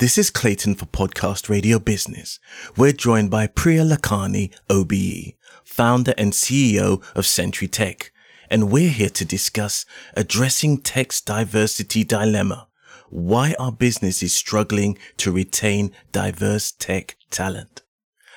This is Clayton for Podcast Radio Business. We're joined by Priya Lakhani, OBE, founder and CEO of Century Tech, and we're here to discuss addressing tech's diversity dilemma, why our business is struggling to retain diverse tech talent.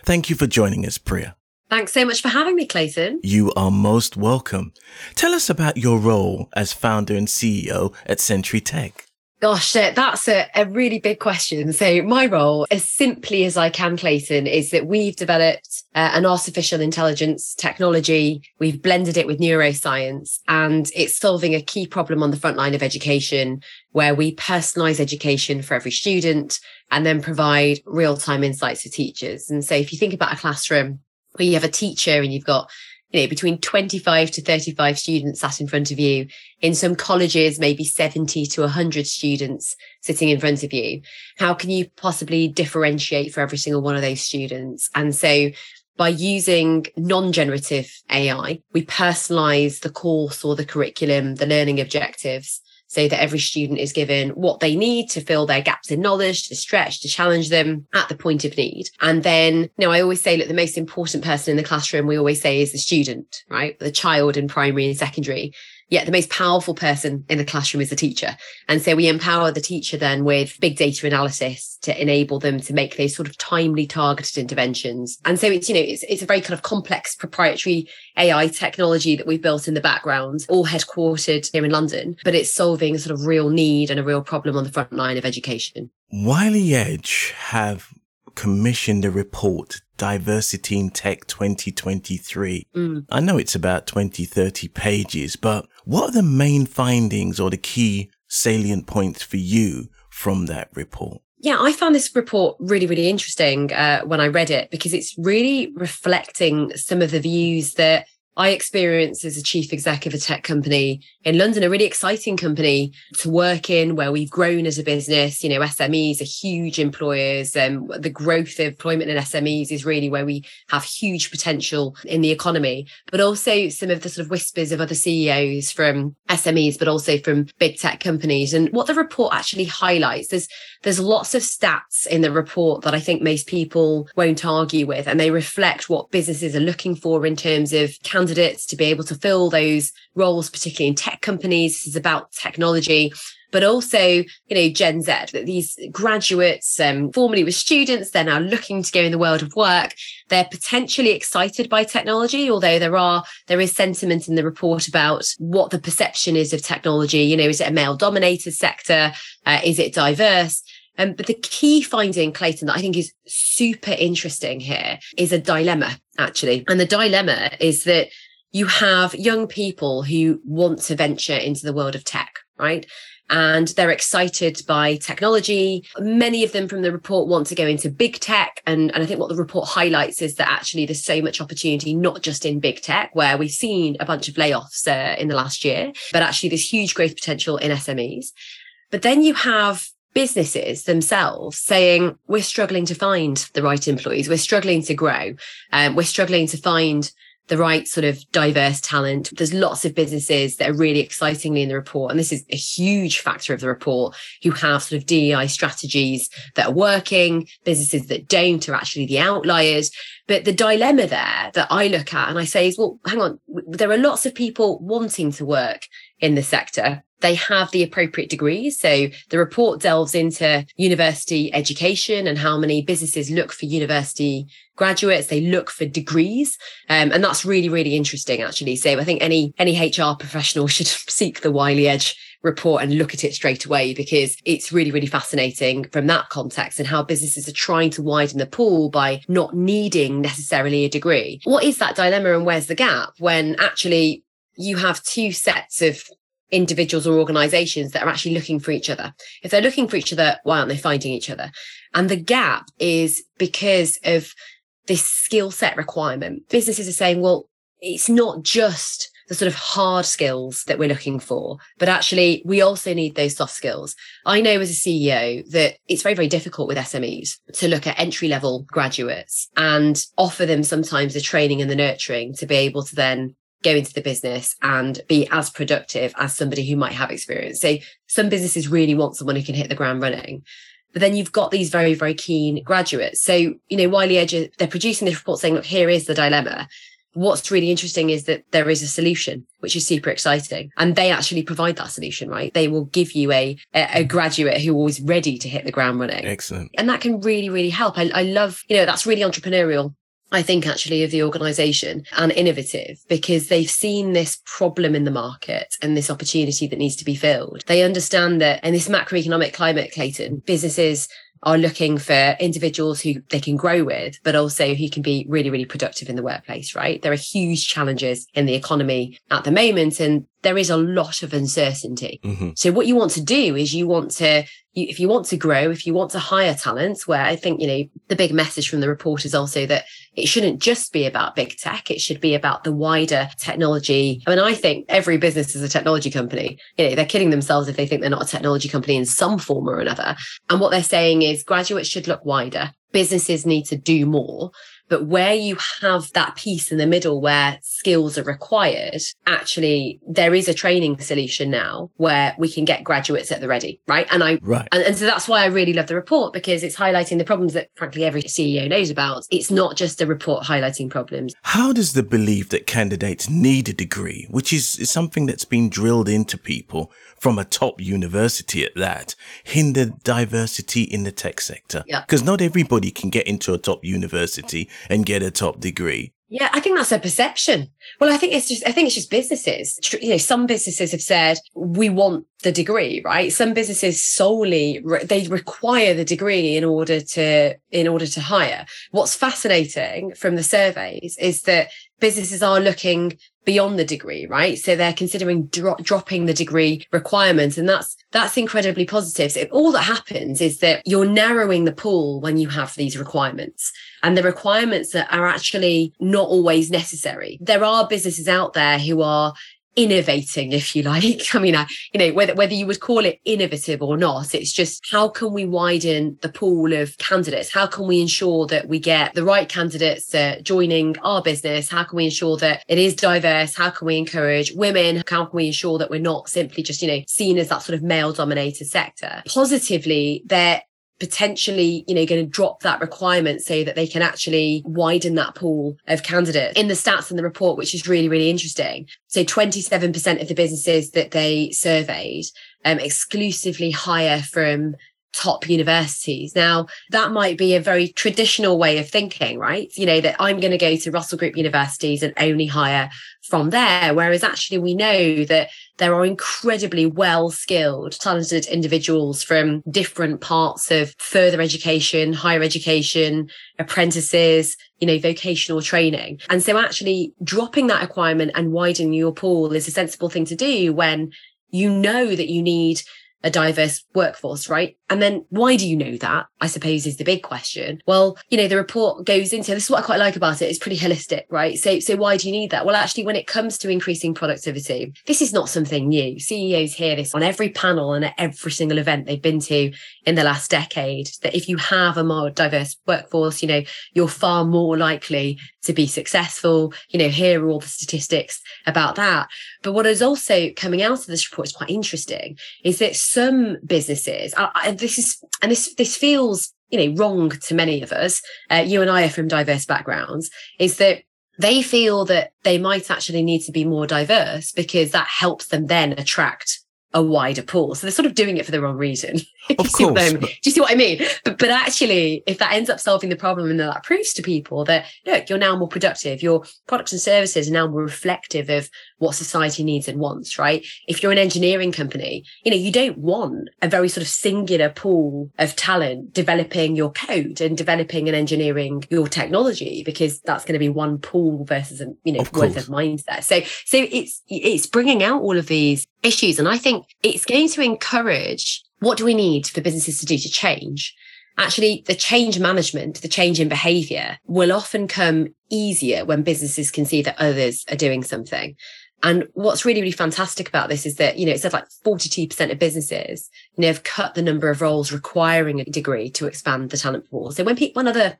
Thank you for joining us, Priya. Thanks so much for having me, Clayton. You are most welcome. Tell us about your role as founder and CEO at Century Tech. Gosh, that's a, a, really big question. So, my role, as simply as I can, Clayton, is that we've developed uh, an artificial intelligence technology. We've blended it with neuroscience, and it's solving a key problem on the front line of education, where we personalize education for every student and then provide real time insights for teachers. And so, if you think about a classroom where you have a teacher and you've got you know, between 25 to 35 students sat in front of you. In some colleges, maybe 70 to 100 students sitting in front of you. How can you possibly differentiate for every single one of those students? And so by using non-generative AI, we personalize the course or the curriculum, the learning objectives so that every student is given what they need to fill their gaps in knowledge, to stretch, to challenge them at the point of need. And then, you know, I always say that the most important person in the classroom, we always say is the student, right? The child in primary and secondary. Yet the most powerful person in the classroom is the teacher. And so we empower the teacher then with big data analysis to enable them to make those sort of timely targeted interventions. And so it's, you know, it's, it's a very kind of complex proprietary AI technology that we've built in the background, all headquartered here in London, but it's solving a sort of real need and a real problem on the front line of education. Wiley Edge have commissioned a report Diversity in Tech 2023. Mm. I know it's about 20, 30 pages, but what are the main findings or the key salient points for you from that report? Yeah, I found this report really, really interesting uh, when I read it because it's really reflecting some of the views that I experienced as a chief exec of a tech company in London, a really exciting company to work in where we've grown as a business. You know, SMEs are huge employers. and the growth of employment in SMEs is really where we have huge potential in the economy, but also some of the sort of whispers of other CEOs from SMEs, but also from big tech companies. And what the report actually highlights, there's, there's lots of stats in the report that I think most people won't argue with, and they reflect what businesses are looking for in terms of candidates to be able to fill those roles, particularly in tech companies. This is about technology but also, you know, Gen Z, that these graduates, um, formerly were students, they're now looking to go in the world of work. They're potentially excited by technology, although there are, there is sentiment in the report about what the perception is of technology. You know, is it a male dominated sector? Uh, is it diverse? Um, but the key finding, Clayton, that I think is super interesting here is a dilemma, actually. And the dilemma is that you have young people who want to venture into the world of tech, right? And they're excited by technology. Many of them from the report want to go into big tech. And, and I think what the report highlights is that actually there's so much opportunity, not just in big tech, where we've seen a bunch of layoffs uh, in the last year, but actually there's huge growth potential in SMEs. But then you have businesses themselves saying we're struggling to find the right employees. We're struggling to grow. Um, we're struggling to find the right sort of diverse talent. There's lots of businesses that are really excitingly in the report and this is a huge factor of the report who have sort of dei strategies that are working businesses that don't are actually the outliers. But the dilemma there that i look at and i say is well hang on there are lots of people wanting to work in the sector they have the appropriate degrees. So the report delves into university education and how many businesses look for university graduates. They look for degrees. Um, and that's really, really interesting, actually. So I think any, any HR professional should seek the Wiley Edge report and look at it straight away because it's really, really fascinating from that context and how businesses are trying to widen the pool by not needing necessarily a degree. What is that dilemma and where's the gap when actually you have two sets of individuals or organizations that are actually looking for each other. If they're looking for each other, why aren't they finding each other? And the gap is because of this skill set requirement. Businesses are saying, well, it's not just the sort of hard skills that we're looking for, but actually we also need those soft skills. I know as a CEO that it's very, very difficult with SMEs to look at entry level graduates and offer them sometimes the training and the nurturing to be able to then go into the business and be as productive as somebody who might have experience. So some businesses really want someone who can hit the ground running. But then you've got these very, very keen graduates. So, you know, Wiley Edge, they're producing this report saying, look, here is the dilemma. What's really interesting is that there is a solution, which is super exciting. And they actually provide that solution, right? They will give you a, a graduate who is ready to hit the ground running. Excellent. And that can really, really help. I, I love, you know, that's really entrepreneurial I think actually of the organization and innovative because they've seen this problem in the market and this opportunity that needs to be filled. They understand that in this macroeconomic climate, Clayton, businesses are looking for individuals who they can grow with, but also who can be really, really productive in the workplace, right? There are huge challenges in the economy at the moment, and there is a lot of uncertainty. Mm-hmm. So what you want to do is you want to you, if you want to grow, if you want to hire talent, where I think, you know, the big message from the report is also that it shouldn't just be about big tech. It should be about the wider technology. I mean, I think every business is a technology company. You know, they're kidding themselves if they think they're not a technology company in some form or another. And what they're saying is graduates should look wider. Businesses need to do more. But where you have that piece in the middle where skills are required, actually there is a training solution now where we can get graduates at the ready, right? And I right. And, and so that's why I really love the report because it's highlighting the problems that frankly every CEO knows about. It's not just a report highlighting problems. How does the belief that candidates need a degree, which is, is something that's been drilled into people from a top university at that, hinder diversity in the tech sector? Because yeah. not everybody can get into a top university and get a top degree. Yeah, I think that's a perception. Well, I think it's just, I think it's just businesses. You know, some businesses have said, we want the degree, right? Some businesses solely, re- they require the degree in order to, in order to hire. What's fascinating from the surveys is that businesses are looking beyond the degree, right? So they're considering dro- dropping the degree requirements And that's, that's incredibly positive. So all that happens is that you're narrowing the pool when you have these requirements and the requirements that are actually not always necessary. There are businesses out there who are innovating, if you like. I mean, I, you know, whether whether you would call it innovative or not, it's just how can we widen the pool of candidates? How can we ensure that we get the right candidates uh, joining our business? How can we ensure that it is diverse? How can we encourage women? How can we ensure that we're not simply just, you know, seen as that sort of male dominated sector? Positively, there potentially, you know, going to drop that requirement so that they can actually widen that pool of candidates. In the stats in the report, which is really, really interesting. So 27% of the businesses that they surveyed um, exclusively hire from top universities. Now, that might be a very traditional way of thinking, right? You know, that I'm going to go to Russell Group universities and only hire from there. Whereas actually we know that there are incredibly well skilled, talented individuals from different parts of further education, higher education, apprentices, you know, vocational training. And so actually dropping that requirement and widening your pool is a sensible thing to do when you know that you need a diverse workforce, right? And then why do you know that? I suppose is the big question. Well, you know, the report goes into this is what I quite like about it. It's pretty holistic, right? So, so why do you need that? Well, actually, when it comes to increasing productivity, this is not something new. CEOs hear this on every panel and at every single event they've been to in the last decade that if you have a more diverse workforce, you know, you're far more likely to be successful. You know, here are all the statistics about that. But what is also coming out of this report is quite interesting is that some businesses, and this is, and this, this feels, you know, wrong to many of us. Uh, you and I are from diverse backgrounds is that they feel that they might actually need to be more diverse because that helps them then attract a wider pool. So they're sort of doing it for the wrong reason. Of course. Do you see what I mean? But, but actually, if that ends up solving the problem and that proves to people that, look, you're now more productive, your products and services are now more reflective of what society needs and wants, right? If you're an engineering company, you know, you don't want a very sort of singular pool of talent developing your code and developing and engineering your technology because that's going to be one pool versus, a, you know, of worth of mindset. So, so it's, it's bringing out all of these issues. And I think it's going to encourage what do we need for businesses to do to change? Actually, the change management, the change in behavior will often come easier when businesses can see that others are doing something. And what's really, really fantastic about this is that, you know, it said like 42% of businesses, you know, have cut the number of roles requiring a degree to expand the talent pool. So when people, when other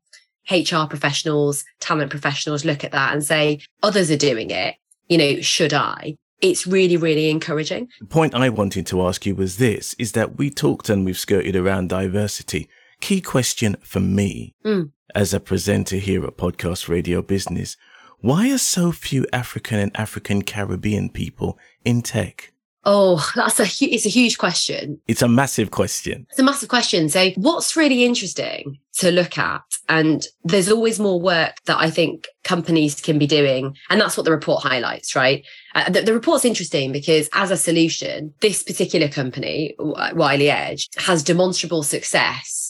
HR professionals, talent professionals look at that and say, others are doing it, you know, should I? it's really, really encouraging. The point I wanted to ask you was this is that we talked and we've skirted around diversity. Key question for me Mm. as a presenter here at Podcast Radio Business why are so few African and African Caribbean people in tech? Oh, that's a hu- it's a huge question. It's a massive question. It's a massive question. So, what's really interesting to look at, and there's always more work that I think companies can be doing, and that's what the report highlights, right? Uh, the, the report's interesting because, as a solution, this particular company, Wiley Edge, has demonstrable success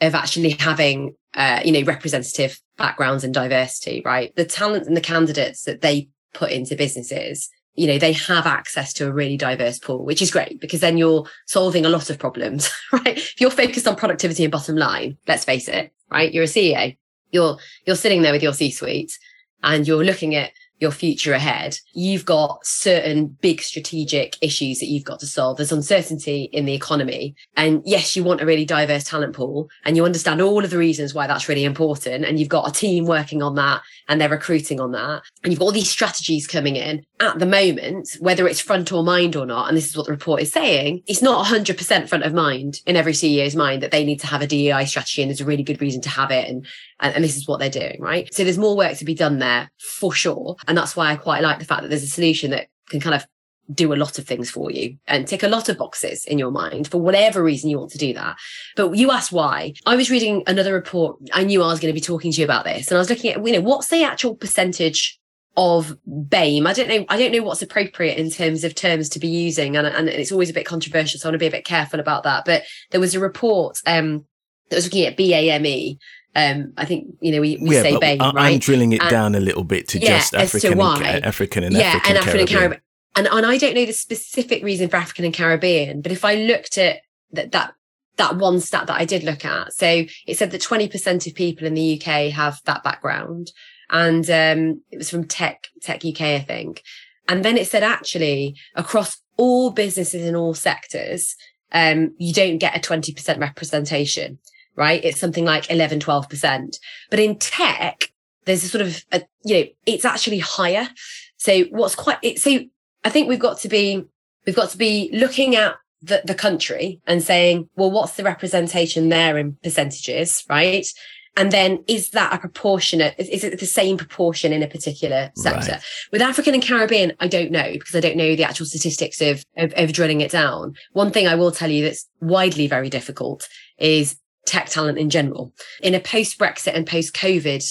of actually having, uh, you know, representative backgrounds and diversity, right? The talent and the candidates that they put into businesses you know, they have access to a really diverse pool, which is great because then you're solving a lot of problems, right? If you're focused on productivity and bottom line, let's face it, right? You're a CEO. You're, you're sitting there with your C-suite and you're looking at your future ahead, you've got certain big strategic issues that you've got to solve. There's uncertainty in the economy. And yes, you want a really diverse talent pool and you understand all of the reasons why that's really important. And you've got a team working on that and they're recruiting on that. And you've got all these strategies coming in at the moment, whether it's front or mind or not. And this is what the report is saying. It's not 100% front of mind in every CEO's mind that they need to have a DEI strategy. And there's a really good reason to have it. And, and, and this is what they're doing, right? So there's more work to be done there for sure. And that's why I quite like the fact that there's a solution that can kind of do a lot of things for you and tick a lot of boxes in your mind for whatever reason you want to do that. But you asked why. I was reading another report. I knew I was going to be talking to you about this and I was looking at, you know, what's the actual percentage of BAME. I don't know. I don't know what's appropriate in terms of terms to be using, and, and it's always a bit controversial. So I want to be a bit careful about that. But there was a report um, that was looking at BAME, um, I think you know we, we yeah, say but BAME, I, right? I'm drilling it And- down a little bit to Yeah, just as to African, and. African and yeah, African, and African Caribbean. Caribbean. And, and I don't know the specific reason for African and Caribbean, but if I looked at that, that, that one stat that I did look at, so it said that 20% of people in the UK have that background. And, um, it was from Tech, Tech UK, I think. And then it said actually across all businesses in all sectors, um, you don't get a 20% representation, right? It's something like 11, 12%. But in tech, there's a sort of, a, you know, it's actually higher. So what's quite, it, so I think we've got to be, we've got to be looking at the, the country and saying, well, what's the representation there in percentages, right? And then is that a proportionate, is, is it the same proportion in a particular sector? Right. With African and Caribbean, I don't know because I don't know the actual statistics of, of, of drilling it down. One thing I will tell you that's widely very difficult is tech talent in general. In a post Brexit and post COVID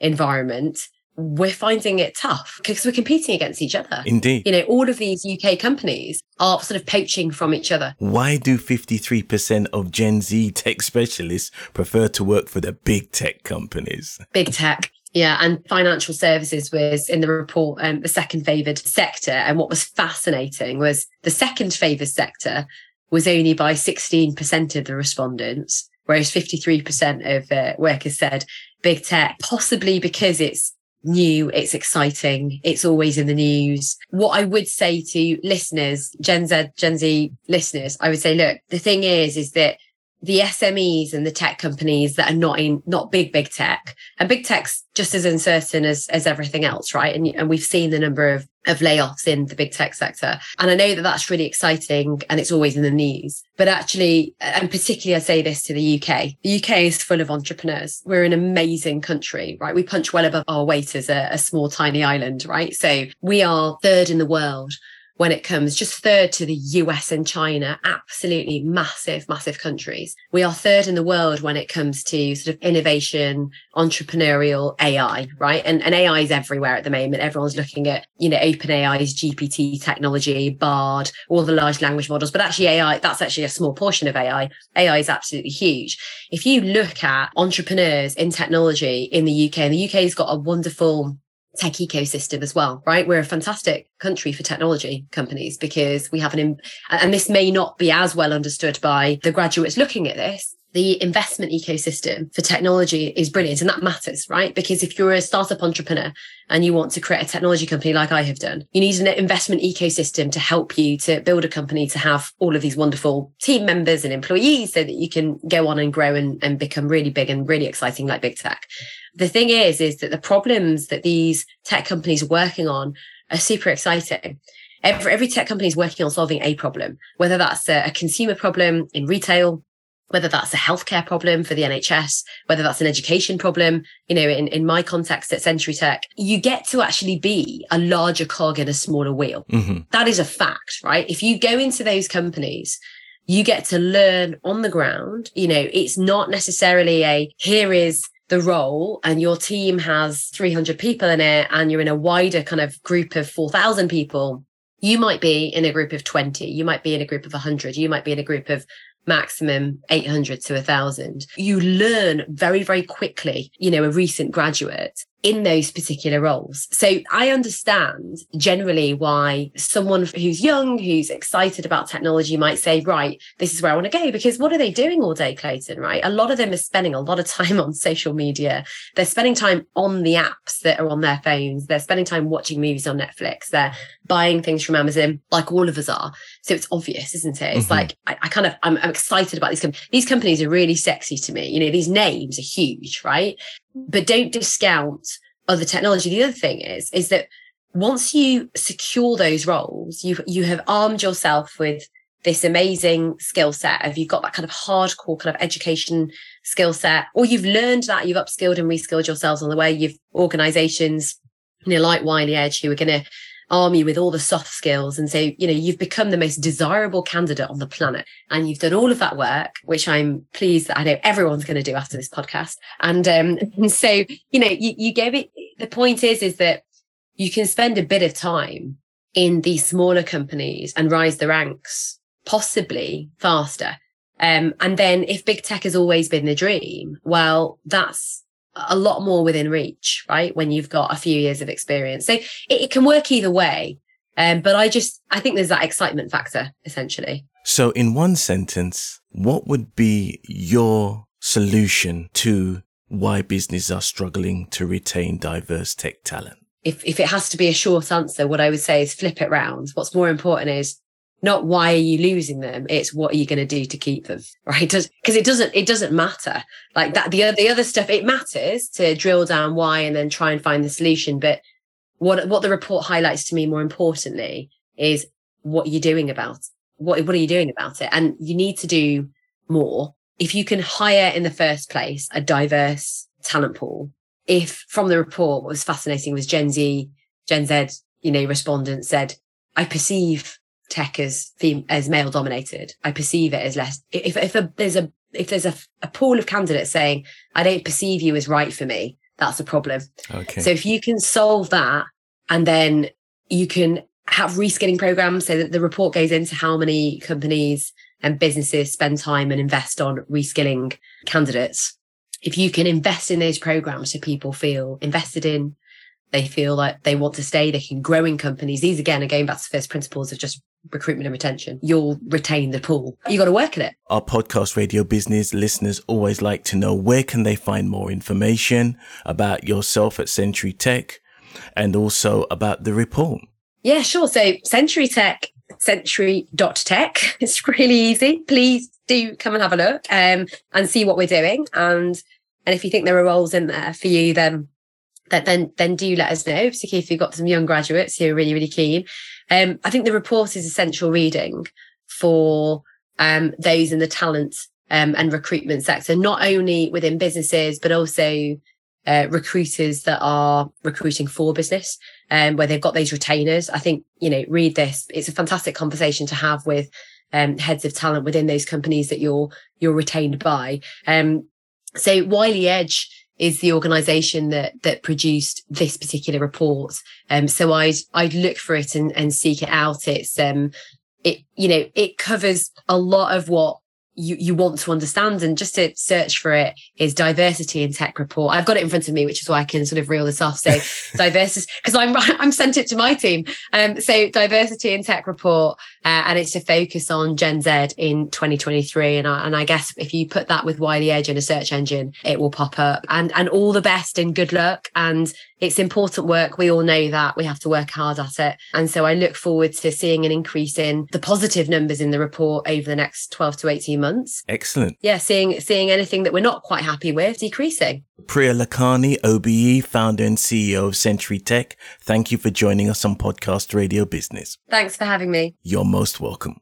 environment, we're finding it tough because we're competing against each other. Indeed. You know, all of these UK companies are sort of poaching from each other. Why do 53% of Gen Z tech specialists prefer to work for the big tech companies? Big tech. Yeah, and financial services was in the report um, the second favoured sector. And what was fascinating was the second favoured sector was only by 16% of the respondents, whereas 53% of uh, workers said big tech, possibly because it's new, it's exciting, it's always in the news. What I would say to listeners, Gen Z, Gen Z listeners, I would say, look, the thing is, is that the SMEs and the tech companies that are not in not big big tech and big tech's just as uncertain as as everything else right and, and we've seen the number of of layoffs in the big tech sector. And i know that that's really exciting and it's always in the news. But actually and particularly i say this to the uk the uk is full of entrepreneurs. We're an amazing country right? We punch well above our weight as a, a small tiny island right? So we are third in the world when it comes just third to the US and China, absolutely massive, massive countries. We are third in the world when it comes to sort of innovation, entrepreneurial AI, right? And, and AI is everywhere at the moment. Everyone's looking at, you know, OpenAI's GPT technology, BARD, all the large language models, but actually AI, that's actually a small portion of AI. AI is absolutely huge. If you look at entrepreneurs in technology in the UK, and the UK has got a wonderful tech ecosystem as well, right? We're a fantastic country for technology companies because we have an, and this may not be as well understood by the graduates looking at this. The investment ecosystem for technology is brilliant and that matters, right? Because if you're a startup entrepreneur and you want to create a technology company like I have done, you need an investment ecosystem to help you to build a company to have all of these wonderful team members and employees so that you can go on and grow and, and become really big and really exciting like big tech the thing is, is that the problems that these tech companies are working on are super exciting. every, every tech company is working on solving a problem, whether that's a, a consumer problem in retail, whether that's a healthcare problem for the NHS, whether that's an education problem, you know, in, in my context at Century Tech, you get to actually be a larger cog in a smaller wheel. Mm-hmm. That is a fact, right? If you go into those companies, you get to learn on the ground. You know, it's not necessarily a here is the role and your team has 300 people in it and you're in a wider kind of group of 4,000 people. You might be in a group of 20. You might be in a group of 100. You might be in a group of maximum 800 to 1000 you learn very very quickly you know a recent graduate in those particular roles. So I understand generally why someone who's young, who's excited about technology might say, right, this is where I want to go. Because what are they doing all day, Clayton? Right. A lot of them are spending a lot of time on social media. They're spending time on the apps that are on their phones. They're spending time watching movies on Netflix. They're buying things from Amazon, like all of us are. So it's obvious, isn't it? It's mm-hmm. like, I, I, kind of, I'm, I'm excited about these companies. These companies are really sexy to me. You know, these names are huge, right? But don't discount other technology. The other thing is, is that once you secure those roles, you you have armed yourself with this amazing skill set of you've got that kind of hardcore kind of education skill set, or you've learned that you've upskilled and reskilled yourselves on the way. You've organizations, you know, like Wiley Edge, who are going to arm you with all the soft skills. And so, you know, you've become the most desirable candidate on the planet and you've done all of that work, which I'm pleased that I know everyone's going to do after this podcast. And, um, and so, you know, you, you gave it, the point is, is that you can spend a bit of time in these smaller companies and rise the ranks possibly faster. Um, and then if big tech has always been the dream, well, that's a lot more within reach, right? When you've got a few years of experience. So it, it can work either way. Um, but I just, I think there's that excitement factor essentially. So in one sentence, what would be your solution to why businesses are struggling to retain diverse tech talent? If, if it has to be a short answer, what I would say is flip it round. What's more important is not why are you losing them it's what are you going to do to keep them right? Because it doesn't it doesn't matter. Like that the, the other stuff it matters to drill down why and then try and find the solution but what what the report highlights to me more importantly is what you're doing about what what are you doing about it? And you need to do more. If you can hire in the first place a diverse talent pool if from the report what was fascinating was gen z gen z you know respondents said i perceive tech as fem- as male dominated. I perceive it as less. If if a, there's a if there's a, a pool of candidates saying I don't perceive you as right for me, that's a problem. Okay. So if you can solve that, and then you can have reskilling programs, so that the report goes into how many companies and businesses spend time and invest on reskilling candidates. If you can invest in those programs so people feel invested in, they feel like they want to stay, they can grow in companies. These again are going back to first principles of just recruitment and retention. You'll retain the pool. You got to work at it. Our podcast radio business listeners always like to know where can they find more information about yourself at Century Tech and also about the report. Yeah, sure. So Century Tech, century.tech. It's really easy. Please do come and have a look um, and see what we're doing. And and if you think there are roles in there for you, then that then then do let us know, particularly if you've got some young graduates who are really, really keen. Um, I think the report is essential reading for um, those in the talent um, and recruitment sector, not only within businesses, but also uh, recruiters that are recruiting for business, um, where they've got those retainers. I think, you know, read this. It's a fantastic conversation to have with um, heads of talent within those companies that you're, you're retained by. Um, so Wiley Edge is the organization that that produced this particular report. Um, so I'd I'd look for it and, and seek it out. It's um it you know it covers a lot of what you, you want to understand and just to search for it is diversity in tech report. I've got it in front of me, which is why I can sort of reel this off. So diversity, because I'm I'm sent it to my team. Um, so diversity in tech report, uh, and it's a focus on Gen Z in 2023. And I, and I guess if you put that with Wiley Edge in a search engine, it will pop up. And and all the best and good luck. And it's important work. We all know that we have to work hard at it. And so I look forward to seeing an increase in the positive numbers in the report over the next 12 to 18 months months. Excellent. Yeah, seeing seeing anything that we're not quite happy with decreasing. Priya Lakhani, OBE, founder and CEO of Century Tech, thank you for joining us on Podcast Radio Business. Thanks for having me. You're most welcome.